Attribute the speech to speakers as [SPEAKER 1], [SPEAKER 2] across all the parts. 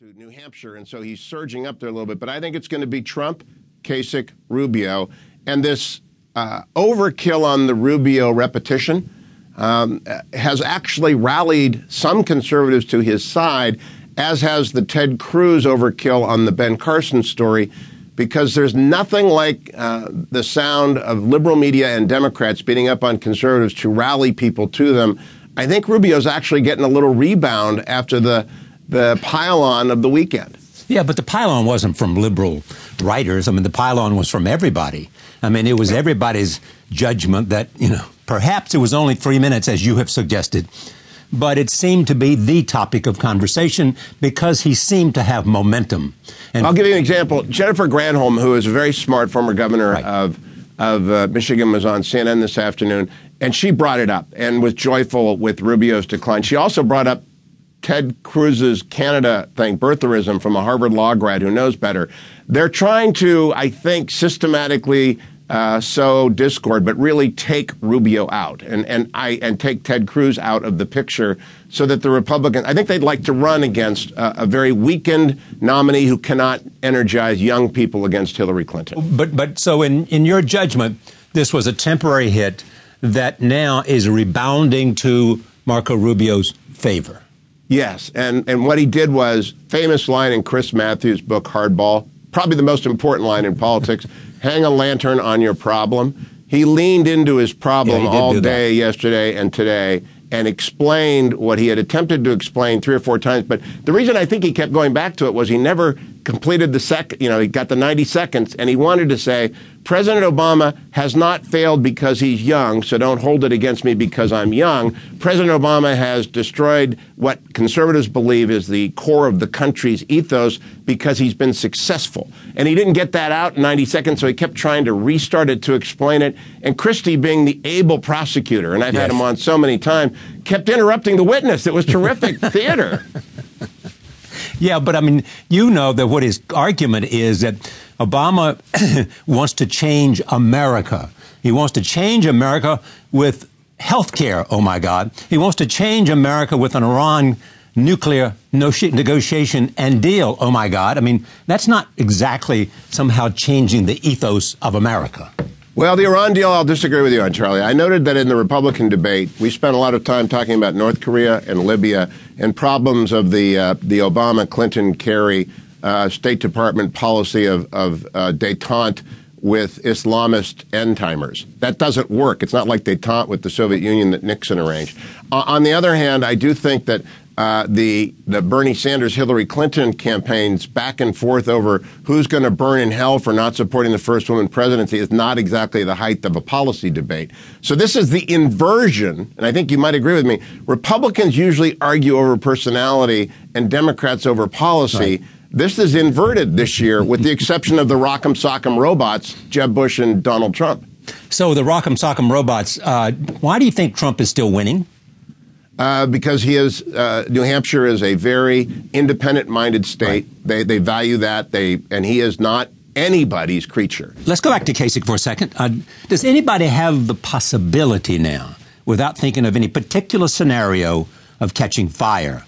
[SPEAKER 1] to New Hampshire, and so he's surging up there a little bit. But I think it's going to be Trump, Kasich, Rubio, and this uh, overkill on the Rubio repetition um, has actually rallied some conservatives to his side, as has the Ted Cruz overkill on the Ben Carson story, because there's nothing like uh, the sound of liberal media and Democrats beating up on conservatives to rally people to them. I think Rubio's actually getting a little rebound after the the pylon of the weekend.
[SPEAKER 2] Yeah, but the pylon wasn't from liberal writers. I mean, the pylon was from everybody. I mean, it was everybody's judgment that, you know, perhaps it was only three minutes, as you have suggested, but it seemed to be the topic of conversation because he seemed to have momentum.
[SPEAKER 1] And I'll give you an example. Jennifer Granholm, who is a very smart former governor right. of of uh, Michigan, was on CNN this afternoon, and she brought it up and was joyful with Rubio's decline. She also brought up Ted Cruz's Canada thing, birtherism from a Harvard law grad who knows better. They're trying to, I think, systematically uh, sow discord, but really take Rubio out and, and I and take Ted Cruz out of the picture so that the Republicans, I think they'd like to run against a, a very weakened nominee who cannot energize young people against Hillary Clinton.
[SPEAKER 2] But but so in, in your judgment, this was a temporary hit that now is rebounding to Marco Rubio's favor.
[SPEAKER 1] Yes, and and what he did was famous line in Chris Matthews' book Hardball, probably the most important line in politics. hang a lantern on your problem. He leaned into his problem yeah, all day yesterday and today and explained what he had attempted to explain three or four times. But the reason I think he kept going back to it was he never completed the second, you know, he got the 90 seconds and he wanted to say, President Obama has not failed because he's young, so don't hold it against me because I'm young. President Obama has destroyed what conservatives believe is the core of the country's ethos because he's been successful. And he didn't get that out in 90 seconds, so he kept trying to restart it to explain it. And Christie, being the able prosecutor, and I've yes. had him on so many times, kept interrupting the witness. It was terrific theater.
[SPEAKER 2] Yeah, but I mean, you know that what his argument is that Obama wants to change America. He wants to change America with health care, oh my God. He wants to change America with an Iran nuclear negotiation and deal, oh my God. I mean, that's not exactly somehow changing the ethos of America.
[SPEAKER 1] Well, the Iran deal, I'll disagree with you on, Charlie. I noted that in the Republican debate, we spent a lot of time talking about North Korea and Libya and problems of the uh, the Obama, Clinton, Kerry uh, State Department policy of, of uh, detente with Islamist end timers. That doesn't work. It's not like detente with the Soviet Union that Nixon arranged. On the other hand, I do think that uh, the the Bernie Sanders Hillary Clinton campaigns back and forth over who's going to burn in hell for not supporting the first woman presidency is not exactly the height of a policy debate. So this is the inversion, and I think you might agree with me. Republicans usually argue over personality and Democrats over policy. Right. This is inverted this year, with the exception of the Rock'em Sock'em robots, Jeb Bush and Donald Trump.
[SPEAKER 2] So the Rock'em Sock'em robots. Uh, why do you think Trump is still winning?
[SPEAKER 1] Uh, because he is uh, New Hampshire is a very independent-minded state. Right. They they value that. They and he is not anybody's creature.
[SPEAKER 2] Let's go back to Kasich for a second. Uh, does anybody have the possibility now, without thinking of any particular scenario, of catching fire?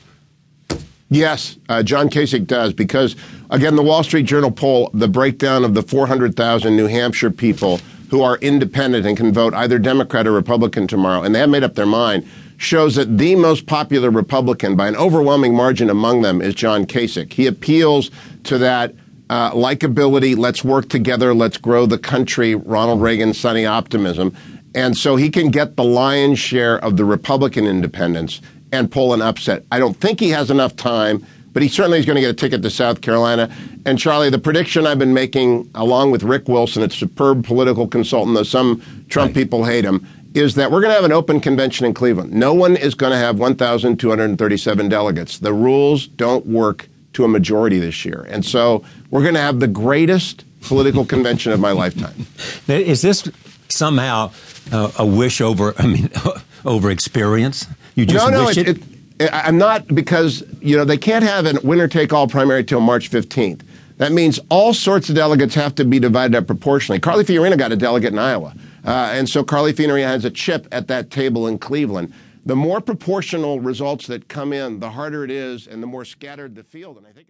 [SPEAKER 1] Yes, uh, John Kasich does because again, the Wall Street Journal poll, the breakdown of the 400,000 New Hampshire people who are independent and can vote either Democrat or Republican tomorrow, and they have made up their mind shows that the most popular Republican by an overwhelming margin among them is John Kasich. He appeals to that uh, likability, let's work together, let's grow the country, Ronald Reagan, sunny optimism. And so he can get the lion's share of the Republican independents and pull an upset. I don't think he has enough time, but he certainly is going to get a ticket to South Carolina. And Charlie, the prediction I've been making, along with Rick Wilson, a superb political consultant, though some Trump right. people hate him, is that we're going to have an open convention in Cleveland. No one is going to have 1,237 delegates. The rules don't work to a majority this year. And so we're going to have the greatest political convention of my lifetime.
[SPEAKER 2] Is this somehow uh, a wish over, I mean, over experience? You just
[SPEAKER 1] no, no,
[SPEAKER 2] wish it,
[SPEAKER 1] it? it I'm not because, you know, they can't have a winner take all primary till March 15th. That means all sorts of delegates have to be divided up proportionally. Carly Fiorina got a delegate in Iowa. Uh, and so Carly Fiorina has a chip at that table in Cleveland. The more proportional results that come in, the harder it is, and the more scattered the field. And I think.